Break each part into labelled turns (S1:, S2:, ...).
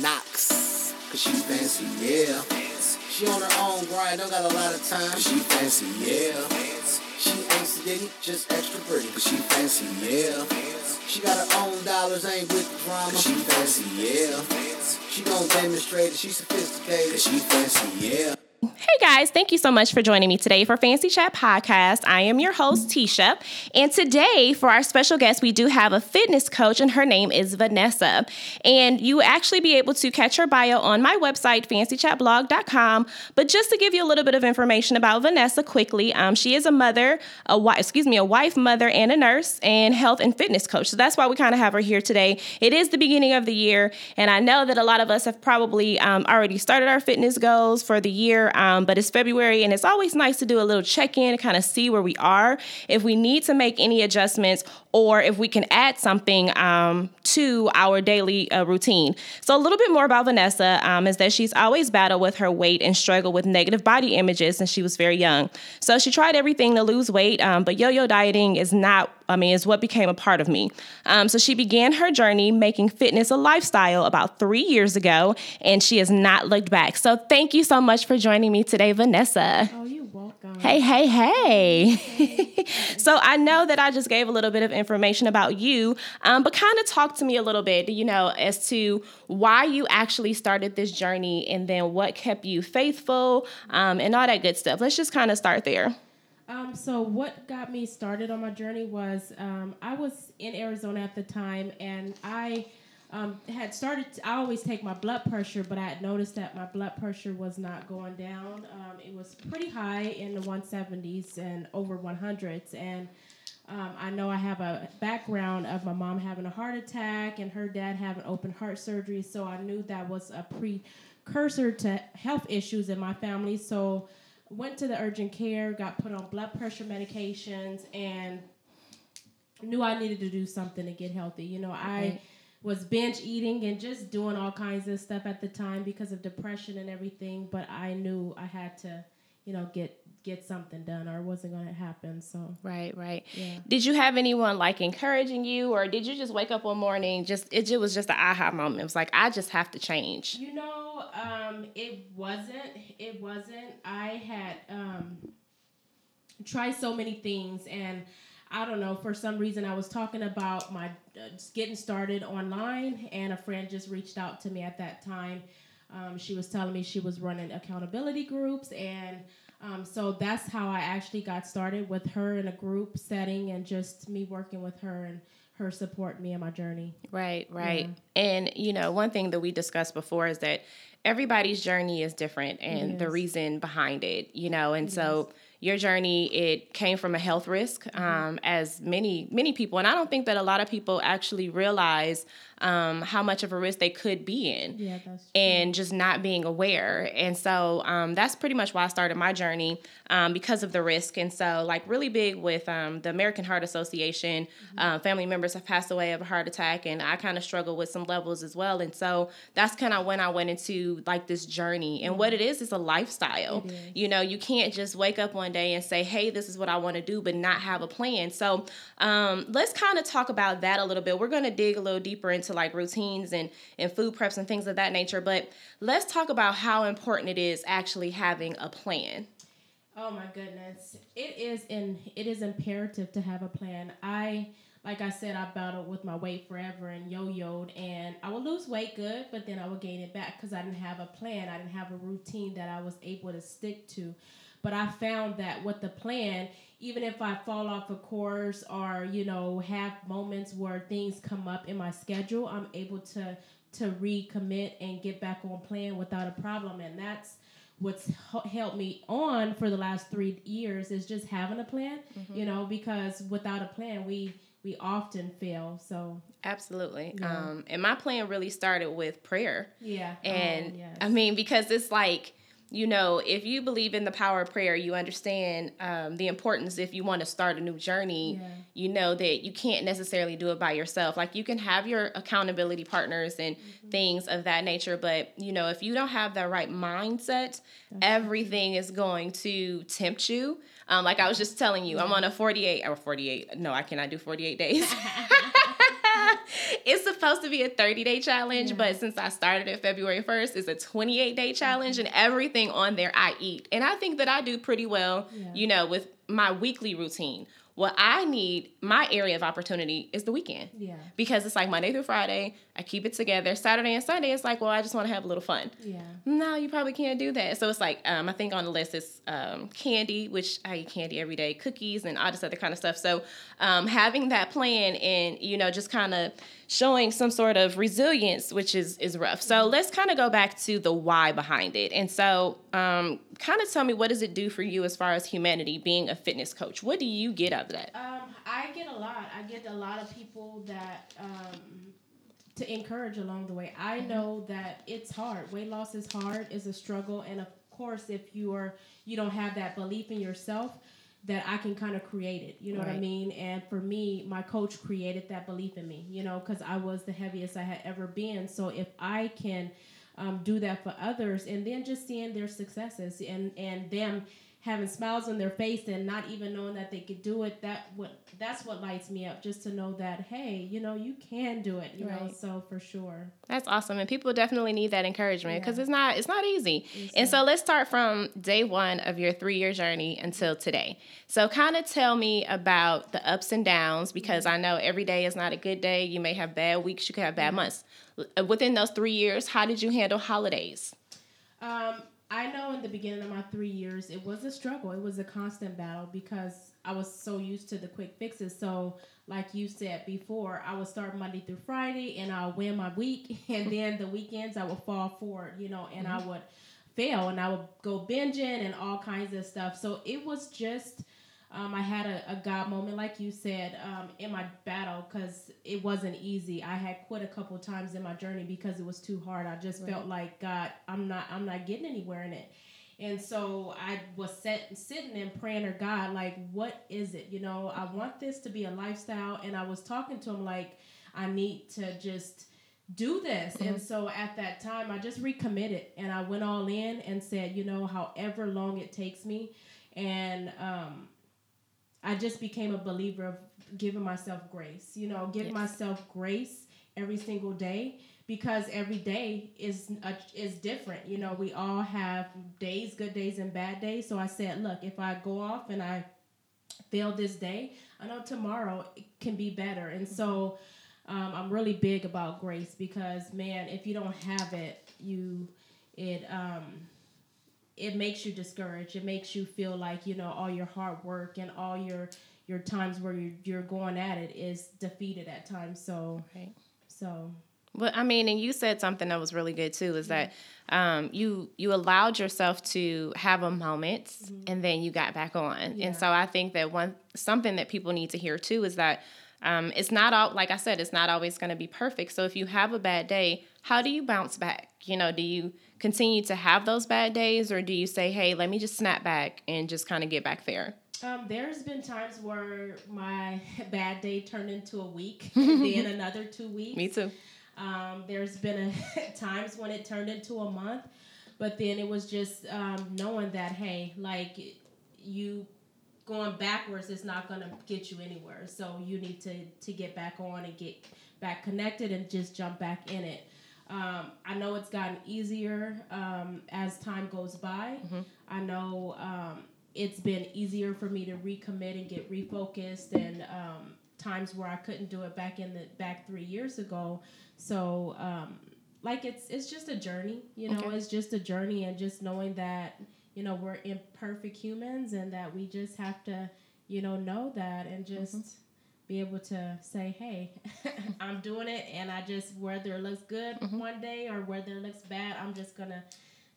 S1: Knox. Cause she fancy, yeah. She on her own grind, don't got a lot of time. Cause she fancy, yeah. She ain't sedity, just extra pretty. Cause she fancy, yeah. She got her own dollars, ain't with the drama. Cause she fancy, yeah. She gon' demonstrate that she sophisticated. Cause she fancy, yeah.
S2: Hey guys, thank you so much for joining me today for Fancy Chat Podcast. I am your host, Tisha. And today, for our special guest, we do have a fitness coach, and her name is Vanessa. And you actually be able to catch her bio on my website, fancychatblog.com. But just to give you a little bit of information about Vanessa quickly, um, she is a mother, a wife, excuse me, a wife, mother, and a nurse, and health and fitness coach. So that's why we kind of have her here today. It is the beginning of the year, and I know that a lot of us have probably um, already started our fitness goals for the year. Um, Um, but it's February, and it's always nice to do a little check in, kind of see where we are, if we need to make any adjustments, or if we can add something um, to our daily uh, routine. So, a little bit more about Vanessa um, is that she's always battled with her weight and struggled with negative body images since she was very young. So, she tried everything to lose weight, um, but yo yo dieting is not I mean, is what became a part of me. Um, so she began her journey making fitness a lifestyle about three years ago, and she has not looked back. So thank you so much for joining me today, Vanessa.
S3: Oh, welcome.
S2: Hey, hey, hey. so I know that I just gave a little bit of information about you, um, but kind of talk to me a little bit, you know, as to why you actually started this journey and then what kept you faithful um, and all that good stuff. Let's just kind of start there.
S3: Um, so what got me started on my journey was um, I was in Arizona at the time, and I um, had started. To, I always take my blood pressure, but I had noticed that my blood pressure was not going down. Um, it was pretty high in the 170s and over 100s, and um, I know I have a background of my mom having a heart attack and her dad having open heart surgery, so I knew that was a precursor to health issues in my family. So went to the urgent care, got put on blood pressure medications, and knew I needed to do something to get healthy. You know, I. was binge eating and just doing all kinds of stuff at the time because of depression and everything, but I knew I had to, you know, get get something done or it wasn't going to happen. So,
S2: Right, right.
S3: Yeah.
S2: Did you have anyone like encouraging you, or did you just wake up one morning? Just it, just was just an aha moment. It was like I just have to change.
S3: You know, um, it wasn't. It wasn't. I had um, tried so many things, and I don't know. For some reason, I was talking about my uh, getting started online, and a friend just reached out to me at that time. Um, she was telling me she was running accountability groups, and um, so that's how I actually got started with her in a group setting, and just me working with her and her support me in my journey.
S2: Right, right. And you know, one thing that we discussed before is that everybody's journey is different, and the reason behind it. You know, and so. Your journey it came from a health risk, um, as many many people, and I don't think that a lot of people actually realize um, how much of a risk they could be in.
S3: Yeah, that's
S2: and just not being aware. And so um, that's pretty much why I started my journey um, because of the risk. And so, like, really big with um, the American Heart Association, uh, family members have passed away of a heart attack, and I kind of struggle with some levels as well. And so that's kind of when I went into like this journey. And what it is is a lifestyle.
S3: Is.
S2: You know, you can't just wake up one day and say, hey, this is what I want to do, but not have a plan. So um, let's kind of talk about that a little bit. We're going to dig a little deeper into like routines and, and food preps and things of that nature. But let's talk about how important it is actually having a plan.
S3: Oh my goodness. It is in it is imperative to have a plan. I like I said, I battled with my weight forever and yo-yoed and I would lose weight good, but then I would gain it back because I didn't have a plan. I didn't have a routine that I was able to stick to. But I found that with the plan, even if I fall off a course or, you know, have moments where things come up in my schedule, I'm able to to recommit and get back on plan without a problem. And that's what's helped me on for the last three years is just having a plan mm-hmm. you know because without a plan we we often fail so
S2: Absolutely.
S3: Yeah.
S2: Um, and my plan really started with prayer.
S3: yeah
S2: And
S3: Oh, yes.
S2: I mean, because it's like, you know, if you believe in the power of prayer, you understand um, the importance if you want to start a new journey.
S3: Yeah.
S2: You know that you can't necessarily do it by yourself. Like you can have your accountability partners and
S3: Mm-hmm.
S2: things of that nature, but you know, if you don't have the right mindset, everything is going to tempt you. Um, like I was just telling you, I'm on a 48 or 48. No, I cannot do 48 days. it's supposed to be a 30 day challenge, yeah. but since I started it February 1st, it's a 28 day challenge, and everything on there I eat. And I think that I do pretty well, yeah. you know, with my weekly routine what I need, my area of opportunity is the weekend.
S3: Yeah.
S2: Because it's like Monday through Friday, I keep it together. Saturday and Sunday, it's like, well, I just want to have a little fun.
S3: Yeah.
S2: No, you probably can't do that. So it's like, um, I think on the list is um, candy, which I eat candy every day, cookies, and all this other kind of stuff. So um, having that plan and, you know, just kind of showing some sort of resilience, which is is rough. So let's kind of go back to the why behind it. And so, um, kind of tell me what does it do for you as far as humanity being a fitness coach? What do you get out of that?
S3: Um, I get a lot. I get a lot of people that um, to encourage along the way. I mm-hmm. know that it's hard. Weight loss is hard. It's a struggle, and of course, if you are you don't have that belief in yourself that I can kind of create it. You know right. what I mean? And for me, my coach created that belief in me, you know, because I was the heaviest I had ever been. So if I can um, do that for others and then just seeing their successes and, and them having smiles on their face and not even knowing that they could do it that what that's what lights me up just to know that hey you know you can do it you right. know so for sure
S2: that's awesome and people definitely need that encouragement because yeah. it's not it's not easy and so let's start from day one of your three year journey until today so kind of tell me about the ups and downs because mm-hmm. i know every day is not a good day you may have bad weeks you could have bad mm-hmm. months within those three years how did you handle holidays
S3: um, I know in the beginning of my three years, it was a struggle. It was a constant battle because I was so used to the quick fixes. So, like you said before, I would start Monday through Friday and I'll win my week. And then the weekends, I would fall forward, you know, and mm-hmm. I would fail and I would go binging and all kinds of stuff. So, it was just um, I had a, a, God moment, like you said, um, in my battle because it wasn't easy. I had quit a couple times in my journey because it was too hard. I just right. felt like God, I'm not, I'm not getting anywhere in it. And so I was set, sitting and praying to God, like, what is it? You know, I want this to be a lifestyle. And I was talking to him like, I need to just do this. Mm-hmm. And so at that time, I just recommitted and I went all in and said, you know, however long it takes me. And um, I just became a believer of giving myself grace. You know, give yes. myself grace every single day because every day is a, is different. You know, we all have days, good days and bad days. So I said, look, if I go off and I fail this day, I know tomorrow can be better. And so um, I'm really big about grace because man, if you don't have it, you it um it makes you discouraged. It makes you feel like you know all your hard work and all your your times where you're, you're going at it is defeated at times. So, right. so.
S2: But I mean, and you said something that was really good too. Is that um, you you allowed yourself to have a moment, mm-hmm. and then you got back on. Yeah. And so I think that one something that people need to hear too is that um, it's not all like I said, it's not always going to be perfect. So if you have a bad day, how do you bounce back? You know, do you continue to have those bad days, or do you say, "Hey, let me just snap back and just kind of get back there"?
S3: Um, there's been times where my bad day turned into a week, and then another two weeks.
S2: Me too.
S3: Um, there's been a, times when it turned into a month, but then it was just um, knowing that hey, like you going backwards is not going to get you anywhere. So you need to to get back on and get back connected and just jump back in it. Um, I know it's gotten easier um, as time goes by. Mm-hmm. I know um, it's been easier for me to recommit and get refocused, and um, times where I couldn't do it back in the back three years ago. So, um, like it's it's just a journey, you know. Okay. It's just a journey, and just knowing that you know we're imperfect humans, and that we just have to, you know, know that and just. Mm-hmm be able to say, hey, I'm doing it, and I just, whether it looks good mm-hmm. one day or whether it looks bad, I'm just going to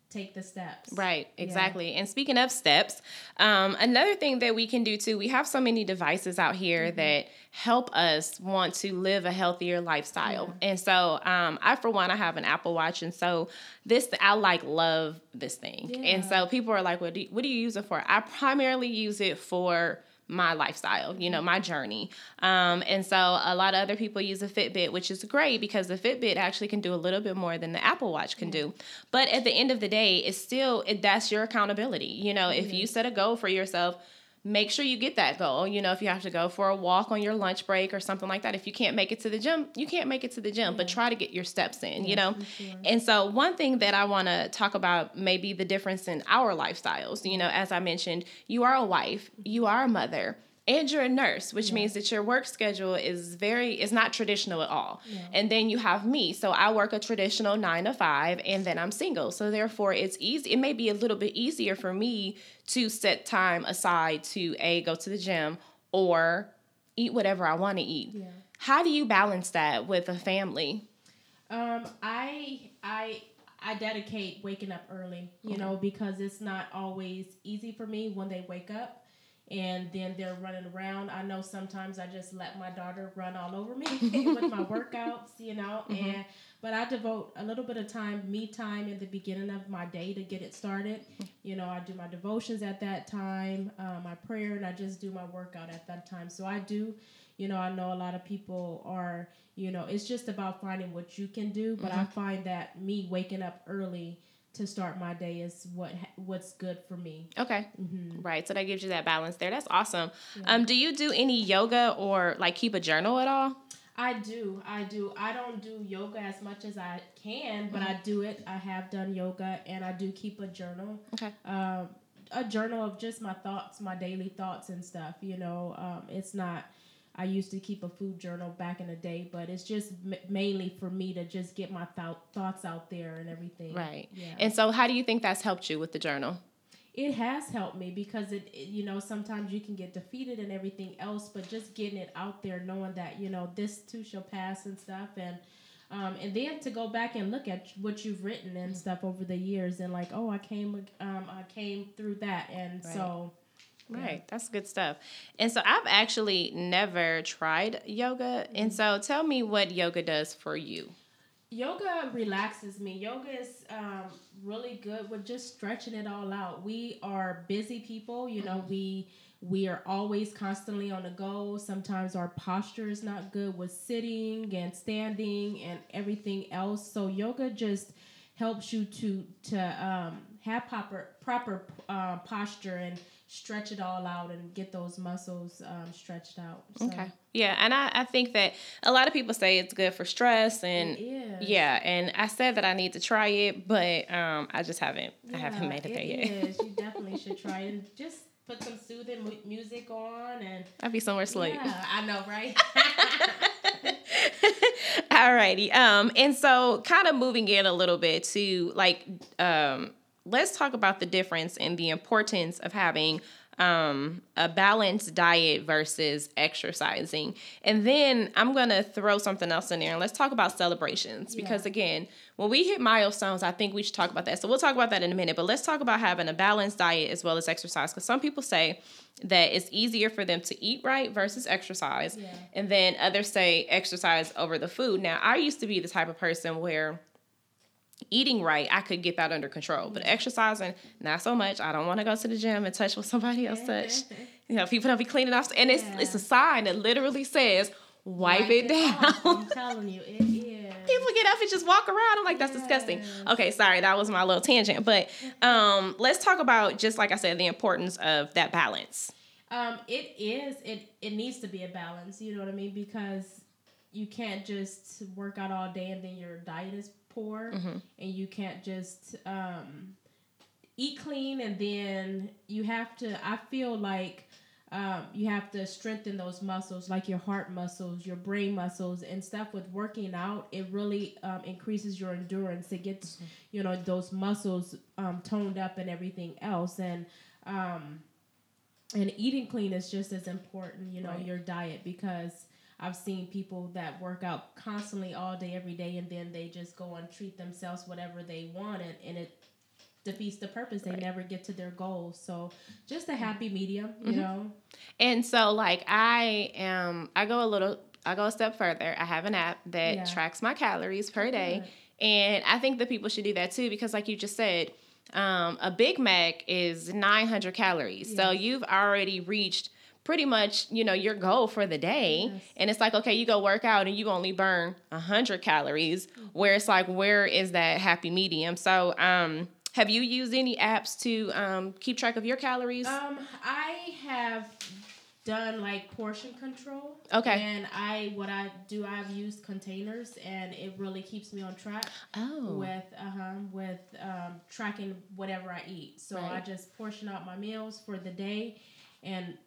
S3: take the steps.
S2: Right, exactly. Yeah. And speaking of steps, um, another thing that we can do too, we have so many devices out here mm-hmm. that help us want to live a healthier lifestyle. Yeah. And so, um, I for one, I have an Apple Watch, and so this I like love this thing. Yeah. And so people are like, "What do you, what do you use it for?" I primarily use it for my lifestyle, you know, my journey. Um, and so a lot of other people use a Fitbit, which is great because the Fitbit actually can do a little bit more than the Apple Watch can do. But at the end of the day, it's still it, that's your accountability. You know, if you set a goal for yourself, make sure you get that goal. You know, if you have to go for a walk on your lunch break or something like that, if you can't make it to the gym, you can't make it to the gym, yeah. but try to get your steps in, you know? Sure. And so, one thing that I want to talk about maybe the difference in our lifestyles. You know, as I mentioned, you are a wife, you are a mother and you're a nurse which yeah. means that your work schedule is very is not traditional at all yeah. and then you have me so i work a traditional nine to five and then i'm single so therefore it's easy it may be a little bit easier for me to set time aside to a go to the gym or eat whatever i want to eat yeah. how do you balance that with a family
S3: um i i I dedicate waking up early, you okay. know, because it's not always easy for me when they wake up and then they're running around. I know sometimes I just let my daughter run all over me with my workouts, you know, mm-hmm. and but I devote a little bit of time, me time in the beginning of my day to get it started. You know, I do my devotions at that time, uh, my prayer, and I just do my workout at that time. So I do, you know, I know a lot of people are, you know, it's just about finding what you can do, but mm-hmm. I find that me waking up early to start my day is what what's good for me.
S2: Okay. Mm-hmm. Right. So that gives you that balance there. That's awesome. Yeah. Um, do you do any yoga or like keep a journal at all?
S3: I do. I do. I don't do yoga as much as I can, but mm-hmm. I do it. I have done yoga and I do keep a journal. Okay. Um, a journal of just my thoughts, my daily thoughts and stuff. You know, um, it's not I used to keep a food journal back in the day, but it's just m- mainly for me to just get my th- thoughts out there and everything.
S2: Right. Yeah. And so, how do you think that's helped you with the journal?
S3: It has helped me because it, it, you know, sometimes you can get defeated and everything else, but just getting it out there, knowing that you know this too shall pass and stuff, and um, and then to go back and look at what you've written and stuff over the years, and like, oh, I came, um, I came through that, and right. so
S2: Right. Yeah. That's good stuff. And so I've actually never tried yoga. Mm-hmm. And so tell me what yoga does for you.
S3: Yoga relaxes me. Yoga is um, really good with just stretching it all out. We are busy people, you know, mm-hmm. we we are always constantly on the go. Sometimes our posture is not good with sitting and standing and everything else. So yoga just helps you to to um, have proper proper uh, posture and stretch it all out and get those muscles um, stretched out.
S2: So. Okay. Yeah, and I, I think that a lot of people say it's good for stress and yeah, and I said that I need to try it, but um, I just haven't yeah, I haven't made it, it there yet.
S3: Is. you definitely should try it. And just put some soothing mu- music on and
S2: I'd be somewhere asleep.
S3: Yeah, I know, right?
S2: Alrighty. Um, and so kind of moving in a little bit to like um let's talk about the difference and the importance of having um, a balanced diet versus exercising. And then I'm going to throw something else in there and let's talk about celebrations yeah. because, again, when we hit milestones, I think we should talk about that. So we'll talk about that in a minute, but let's talk about having a balanced diet as well as exercise because some people say that it's easier for them to eat right versus exercise. Yeah. And then others say exercise over the food. Now, I used to be the type of person where eating right, I could get that under control. But exercising, not so much. I don't want to go to the gym and touch what somebody else touched. You know, people don't be cleaning off, and it's yeah. it's a sign that literally says wipe, wipe it, it down.
S3: I'm telling you, it is.
S2: People get up and just walk around. I'm like, that's yes. disgusting. Okay, sorry, that was my little tangent. But um, let's talk about just like I said, the importance of that balance.
S3: Um, it is. It it needs to be a balance. You know what I mean? Because you can't just work out all day and then your diet is poor mm-hmm. and you can't just um, eat clean and then you have to i feel like um, you have to strengthen those muscles like your heart muscles your brain muscles and stuff with working out it really um, increases your endurance it gets mm-hmm. you know those muscles um, toned up and everything else and um, and eating clean is just as important you know right. your diet because I've seen people that work out constantly all day, every day, and then they just go and treat themselves whatever they want, and, and it defeats the purpose. They right. never get to their goals. So just a happy medium, you mm-hmm. know.
S2: And so, like, I am, I go a little, I go a step further. I have an app that yeah. tracks my calories per day, and I think that people should do that too because, like you just said. Um, a Big Mac is 900 calories. Yes. So you've already reached pretty much you know your goal for the day yes. and it's like okay you go work out and you only burn 100 calories where it's like where is that happy medium so um Have you used any apps to um, keep track of your calories?
S3: Um, I have done like portion control.
S2: Okay.
S3: And I what I do I've used containers and it really keeps me on track
S2: oh.
S3: with uh with um, tracking whatever I eat. So I just portion out my meals for the day and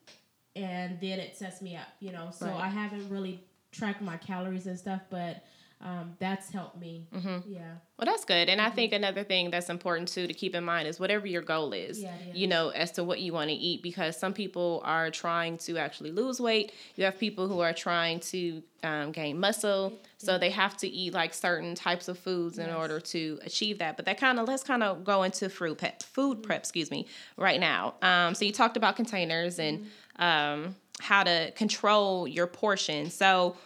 S3: and then it sets me up, you know. So
S2: Right.
S3: I haven't really tracked my calories and stuff, but um, that's helped me.
S2: Mm-hmm.
S3: Yeah.
S2: Well, that's good. And I think another thing that's important too to keep in mind is whatever your goal is,
S3: Yeah, it
S2: you know, as to what you want to eat, because some people are trying to actually lose weight. You have people who are trying to um, gain muscle. So they have to eat like certain types of foods in
S3: Yes.
S2: order to achieve that. But that kind of, let's kind of go into food prep, food prep, excuse me, right now. Um, so you talked about containers and um, how to control your portion. So,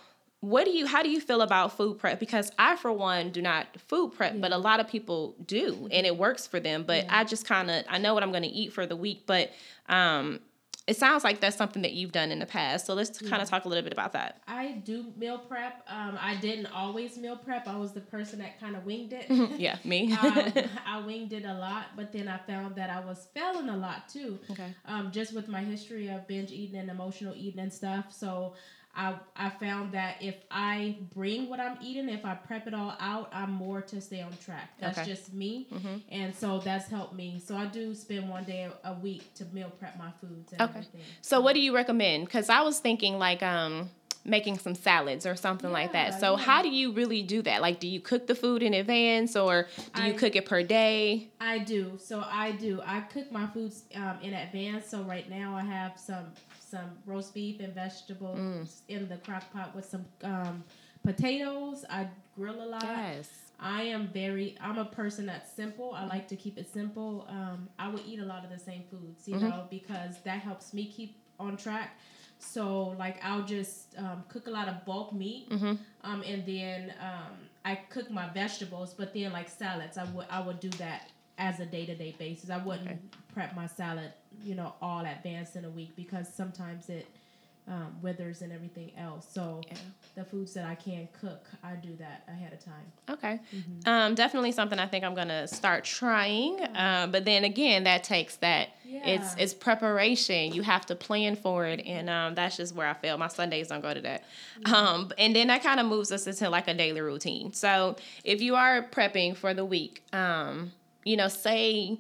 S2: what do you how do you feel about food prep because i for one do not food prep but a lot of people do and it works for them but i just kind of i know what i'm going to eat for the week but um it sounds like that's something that you've done in the past so let's kind of talk a little bit about that
S3: I do meal prep. Um, I didn't always meal prep. I was the person that kind of winged it.
S2: yeah me
S3: um, I winged it a lot, but then I found that I was failing a lot too.
S2: Okay.
S3: Um, just with my history of binge eating and emotional eating and stuff. So I I found that if I bring what I'm eating, if I prep it all out, I'm more to stay on track. That's
S2: Okay.
S3: just me, and so that's helped me. So I do spend one day a week to meal prep my foods and
S2: Okay.
S3: everything.
S2: so what do you recommend because i was thinking like um making some salads or something like that so
S3: yeah.
S2: how do you really do that like do you cook the food in advance or do you
S3: I-
S2: cook it per day
S3: I do. So I do. I cook my foods um, in advance. So right now I have some some roast beef and vegetables
S2: Mm.
S3: in the crock pot with some um, potatoes. I grill a lot.
S2: yes
S3: I am very. I'm a person that's simple. I like to keep it simple. Um, I would eat a lot of the same foods, you
S2: Mm-hmm.
S3: know, because that helps me keep on track. So like I'll just um, cook a lot of bulk meat,
S2: Mm-hmm.
S3: um, and then um, I cook my vegetables. But then like salads, I would I would do that as a day to day basis. I wouldn't
S2: Okay.
S3: prep my salad, you know, all advanced in a week because sometimes it um, withers and everything else. So
S2: Yeah.
S3: the foods that I can cook, I do that ahead of time.
S2: Okay.
S3: Mm-hmm.
S2: Um, definitely something I think I'm gonna start trying. Um, but then again, that takes that. It's
S3: Yeah.
S2: it's preparation. You have to plan for it, and um, that's just where I fail. My Sundays don't go to that. Um, and then that kind of moves us into like a daily routine. So if you are prepping for the week, um, you know, say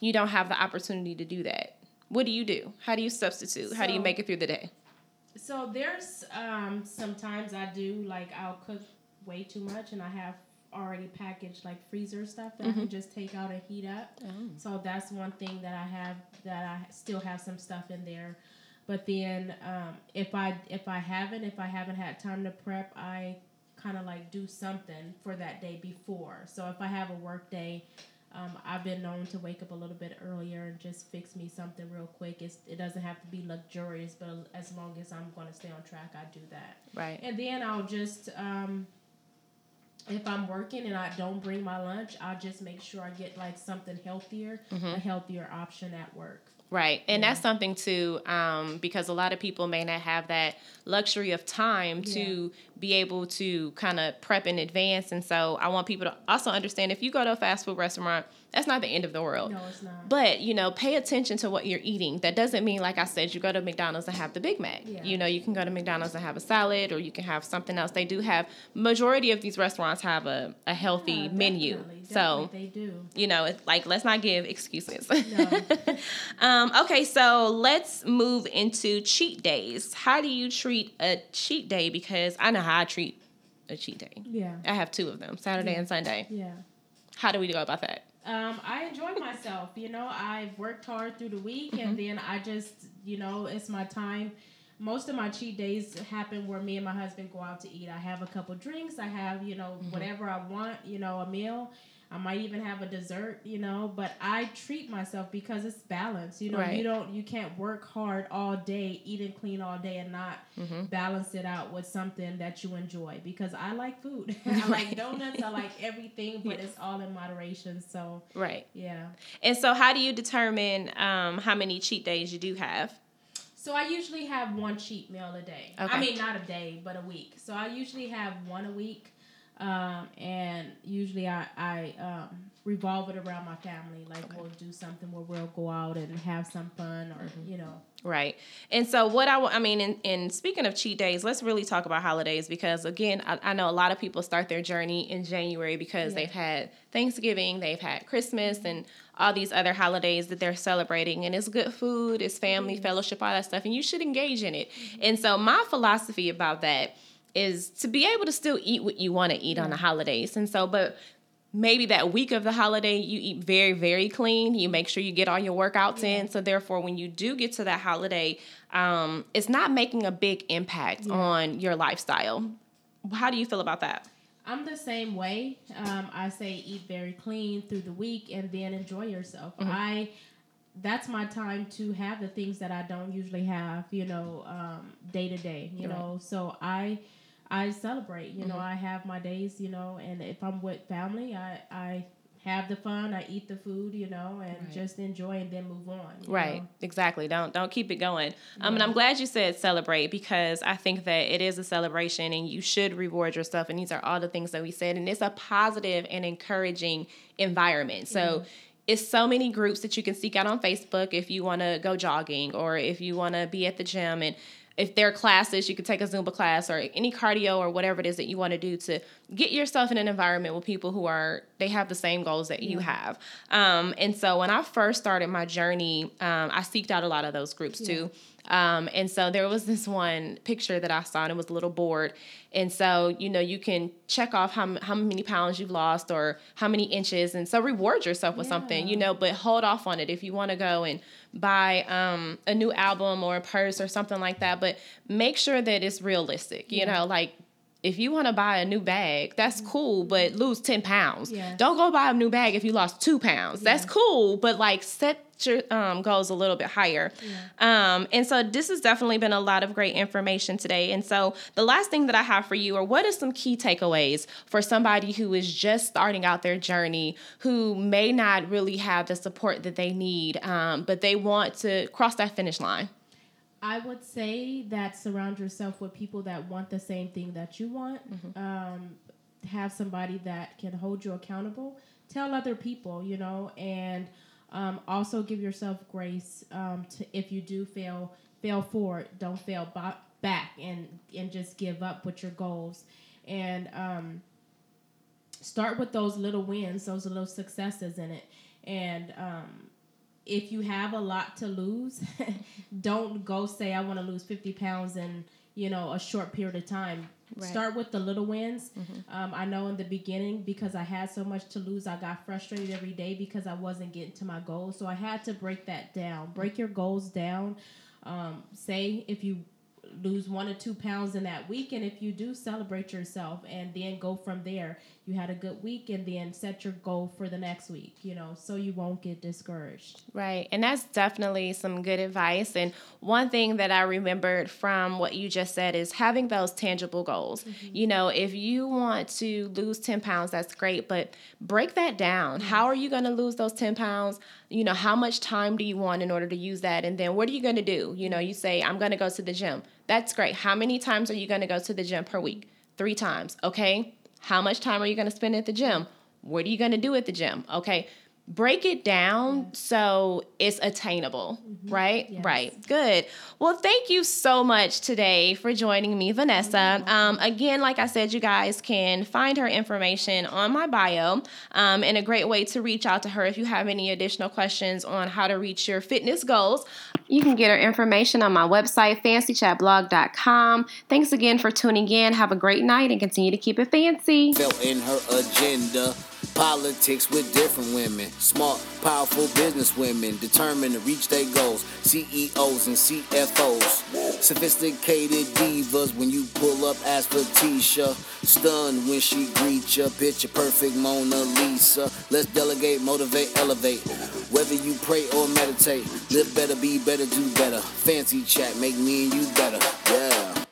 S2: you don't have the opportunity to do that. What do you do? How do you substitute? How do you make it through the day?
S3: So there's um sometimes I do like I'll cook way too much and I have already packaged like freezer stuff that I can just take out and heat up. So that's one thing that I have that I still have some stuff in there. But then um, if I if I haven't if I haven't had time to prep, I kind of like do something for that day before. So if I have a work day, um, I've been known to wake up a little bit earlier and just fix me something real quick. It's, it doesn't have to be luxurious, but as long as I'm going to stay on track, I do that.
S2: Right.
S3: And then I'll just, um, if I'm working and I don't bring my lunch, I'll just make sure I get like something healthier, a healthier option at work.
S2: Right. And that's something too, um, because a lot of people may not have that luxury of time to be able to kind of prep in advance. And so I want people to also understand if you go to a fast food restaurant, that's not the end of the world.
S3: No, it's not.
S2: But you know, pay attention to what you're eating. That doesn't mean, like I said, you go to McDonald's and have the Big Mac.
S3: Yeah.
S2: You know, you can go to McDonald's and have a salad, or you can have something else. They do have majority of these restaurants have a, a healthy
S3: Yeah,
S2: menu.
S3: definitely,
S2: So
S3: they do.
S2: you know, it's like let's not give excuses.
S3: No.
S2: um, okay, so let's move into cheat days. How do you treat a cheat day? Because I know how I treat a cheat day.
S3: Yeah.
S2: I have two of them, Saturday and Sunday.
S3: Yeah.
S2: How do we go about that?
S3: Um, I enjoy myself. You know, I've worked hard through the week,
S2: Mm-hmm.
S3: and then I just, you know, it's my time. Most of my cheat days happen where me and my husband go out to eat. I have a couple drinks. I have, you know,
S2: Mm-hmm.
S3: whatever I want. You know, a meal. I might even have a dessert. You know, but I treat myself because it's balance. You know,
S2: Right.
S3: you don't, you can't work hard all day, eat and clean all day, and not
S2: Mm-hmm.
S3: balance it out with something that you enjoy. Because I like food. I like donuts. I like everything, but it's all in moderation. So
S2: Right.
S3: yeah.
S2: And so, how do you determine um, how many cheat days you do have?
S3: So I usually have one cheat meal a day.
S2: Okay.
S3: I mean, not a day, but a week. So I usually have one a week. Um, and usually I, I um, revolve it around my family. Like okay. we'll do something where we'll go out and have some fun or, mm-hmm. you know.
S2: Right. And so what I, I mean, in, in speaking of cheat days, let's really talk about holidays because again, I, I know a lot of people start their journey in January because yeah. they've had Thanksgiving, they've had Christmas and all these other holidays that they're celebrating and it's good food, it's family, mm-hmm. fellowship, all that stuff. And you should engage in it. Mm-hmm. And so my philosophy about that is to be able to still eat what you want to eat yeah. on the holidays. And so, but maybe that week of the holiday you eat very very clean. You make sure you get all your workouts yeah. in so therefore when you do get to that holiday um, it's not making a big impact yeah. on your lifestyle. How do you feel about that?
S3: I'm the same way. Um, i say eat very clean through the week and then enjoy yourself. Mm-hmm. i that's my time to have the things that i don't usually have you know um, day to day you know. So i I celebrate. You mm-hmm. know, I have my days. You know, and if I'm with family, I I have the fun. I eat the food. You know, and right. just enjoy and then move on.
S2: Right.
S3: Know?
S2: Exactly. Don't don't keep it going. Um, and I'm glad you said celebrate because I think that it is a celebration and you should reward yourself. And these are all the things that we said. And it's a positive and encouraging environment. So. Mm-hmm it's so many groups that you can seek out on Facebook if you want to go jogging or if you want to be at the gym and if there are classes, you could take a Zumba class or any cardio or whatever it is that you want to do to get yourself in an environment with people who are they have the same goals that you have. Um, and so when I first started my journey, um, I seeked out a lot of those groups yeah. too. Um, and so there was this one picture that I saw, and it was a little board. And so, you know, you can check off how, how many pounds you've lost or how many inches. And so reward yourself with yeah. something, you know, but hold off on it if you want to go and buy um, a new album or a purse or something like that. But make sure that it's realistic, you yeah. know, like if you want to buy a new bag, that's mm-hmm. cool, but lose 10 pounds. Yeah. Don't go buy a new bag if you lost two pounds. Yeah. That's cool, but like set your um, goals a little bit higher. Yeah. Um, and so this has definitely been a lot of great information today. And so the last thing that I have for you are what are some key takeaways for somebody who is just starting out their journey, who may not really have the support that they need, um, but they want to cross that finish line?
S3: I would say that surround yourself with people that want the same thing that you want. Mm-hmm. Um, have somebody that can hold you accountable. Tell other people, you know, and um, also give yourself grace um, to if you do fail, fail forward. Don't fail back and and just give up with your goals. And um, start with those little wins, those little successes in it, and um, if you have a lot to lose, don't go say I want to lose 50 pounds in, you know, a short period of time. Right. Start with the little wins. Mm-hmm. Um, I know in the beginning because I had so much to lose, I got frustrated every day because I wasn't getting to my goals. So I had to break that down. Break your goals down. Um, say if you lose one or two pounds in that week. And if you do celebrate yourself and then go from there, you had a good week and then set your goal for the next week, you know, so you won't get discouraged.
S2: Right. And that's definitely some good advice. And one thing that I remembered from what you just said is having those tangible goals. Mm-hmm. You know, if you want to lose 10 pounds, that's great, but break that down. Mm-hmm. How are you going to lose those 10 pounds? You know, how much time do you want in order to use that? And then what are you going to do? You know, you say, I'm going to go to the gym. That's great. How many times are you going to go to the gym per week? Three times. Okay how much time are you going to spend at the gym? What are you going to do at the gym? Okay. Break it down yeah. so it's attainable, mm-hmm. right? Yes. Right. Good. Well, thank you so much today for joining me, Vanessa. Um, again, like I said, you guys can find her information on my bio. Um, and a great way to reach out to her if you have any additional questions on how to reach your fitness goals. You can get her information on my website, fancychatblog.com. Thanks again for tuning in. Have a great night and continue to keep it fancy.
S1: Felt in her agenda. Politics with different women, smart, powerful business women, determined to reach their goals. CEOs and CFOs, sophisticated divas. When you pull up, ask for Tisha. Stunned when she greets you, picture perfect Mona Lisa. Let's delegate, motivate, elevate. Whether you pray or meditate, live better, be better, do better. Fancy chat, make me and you better. Yeah.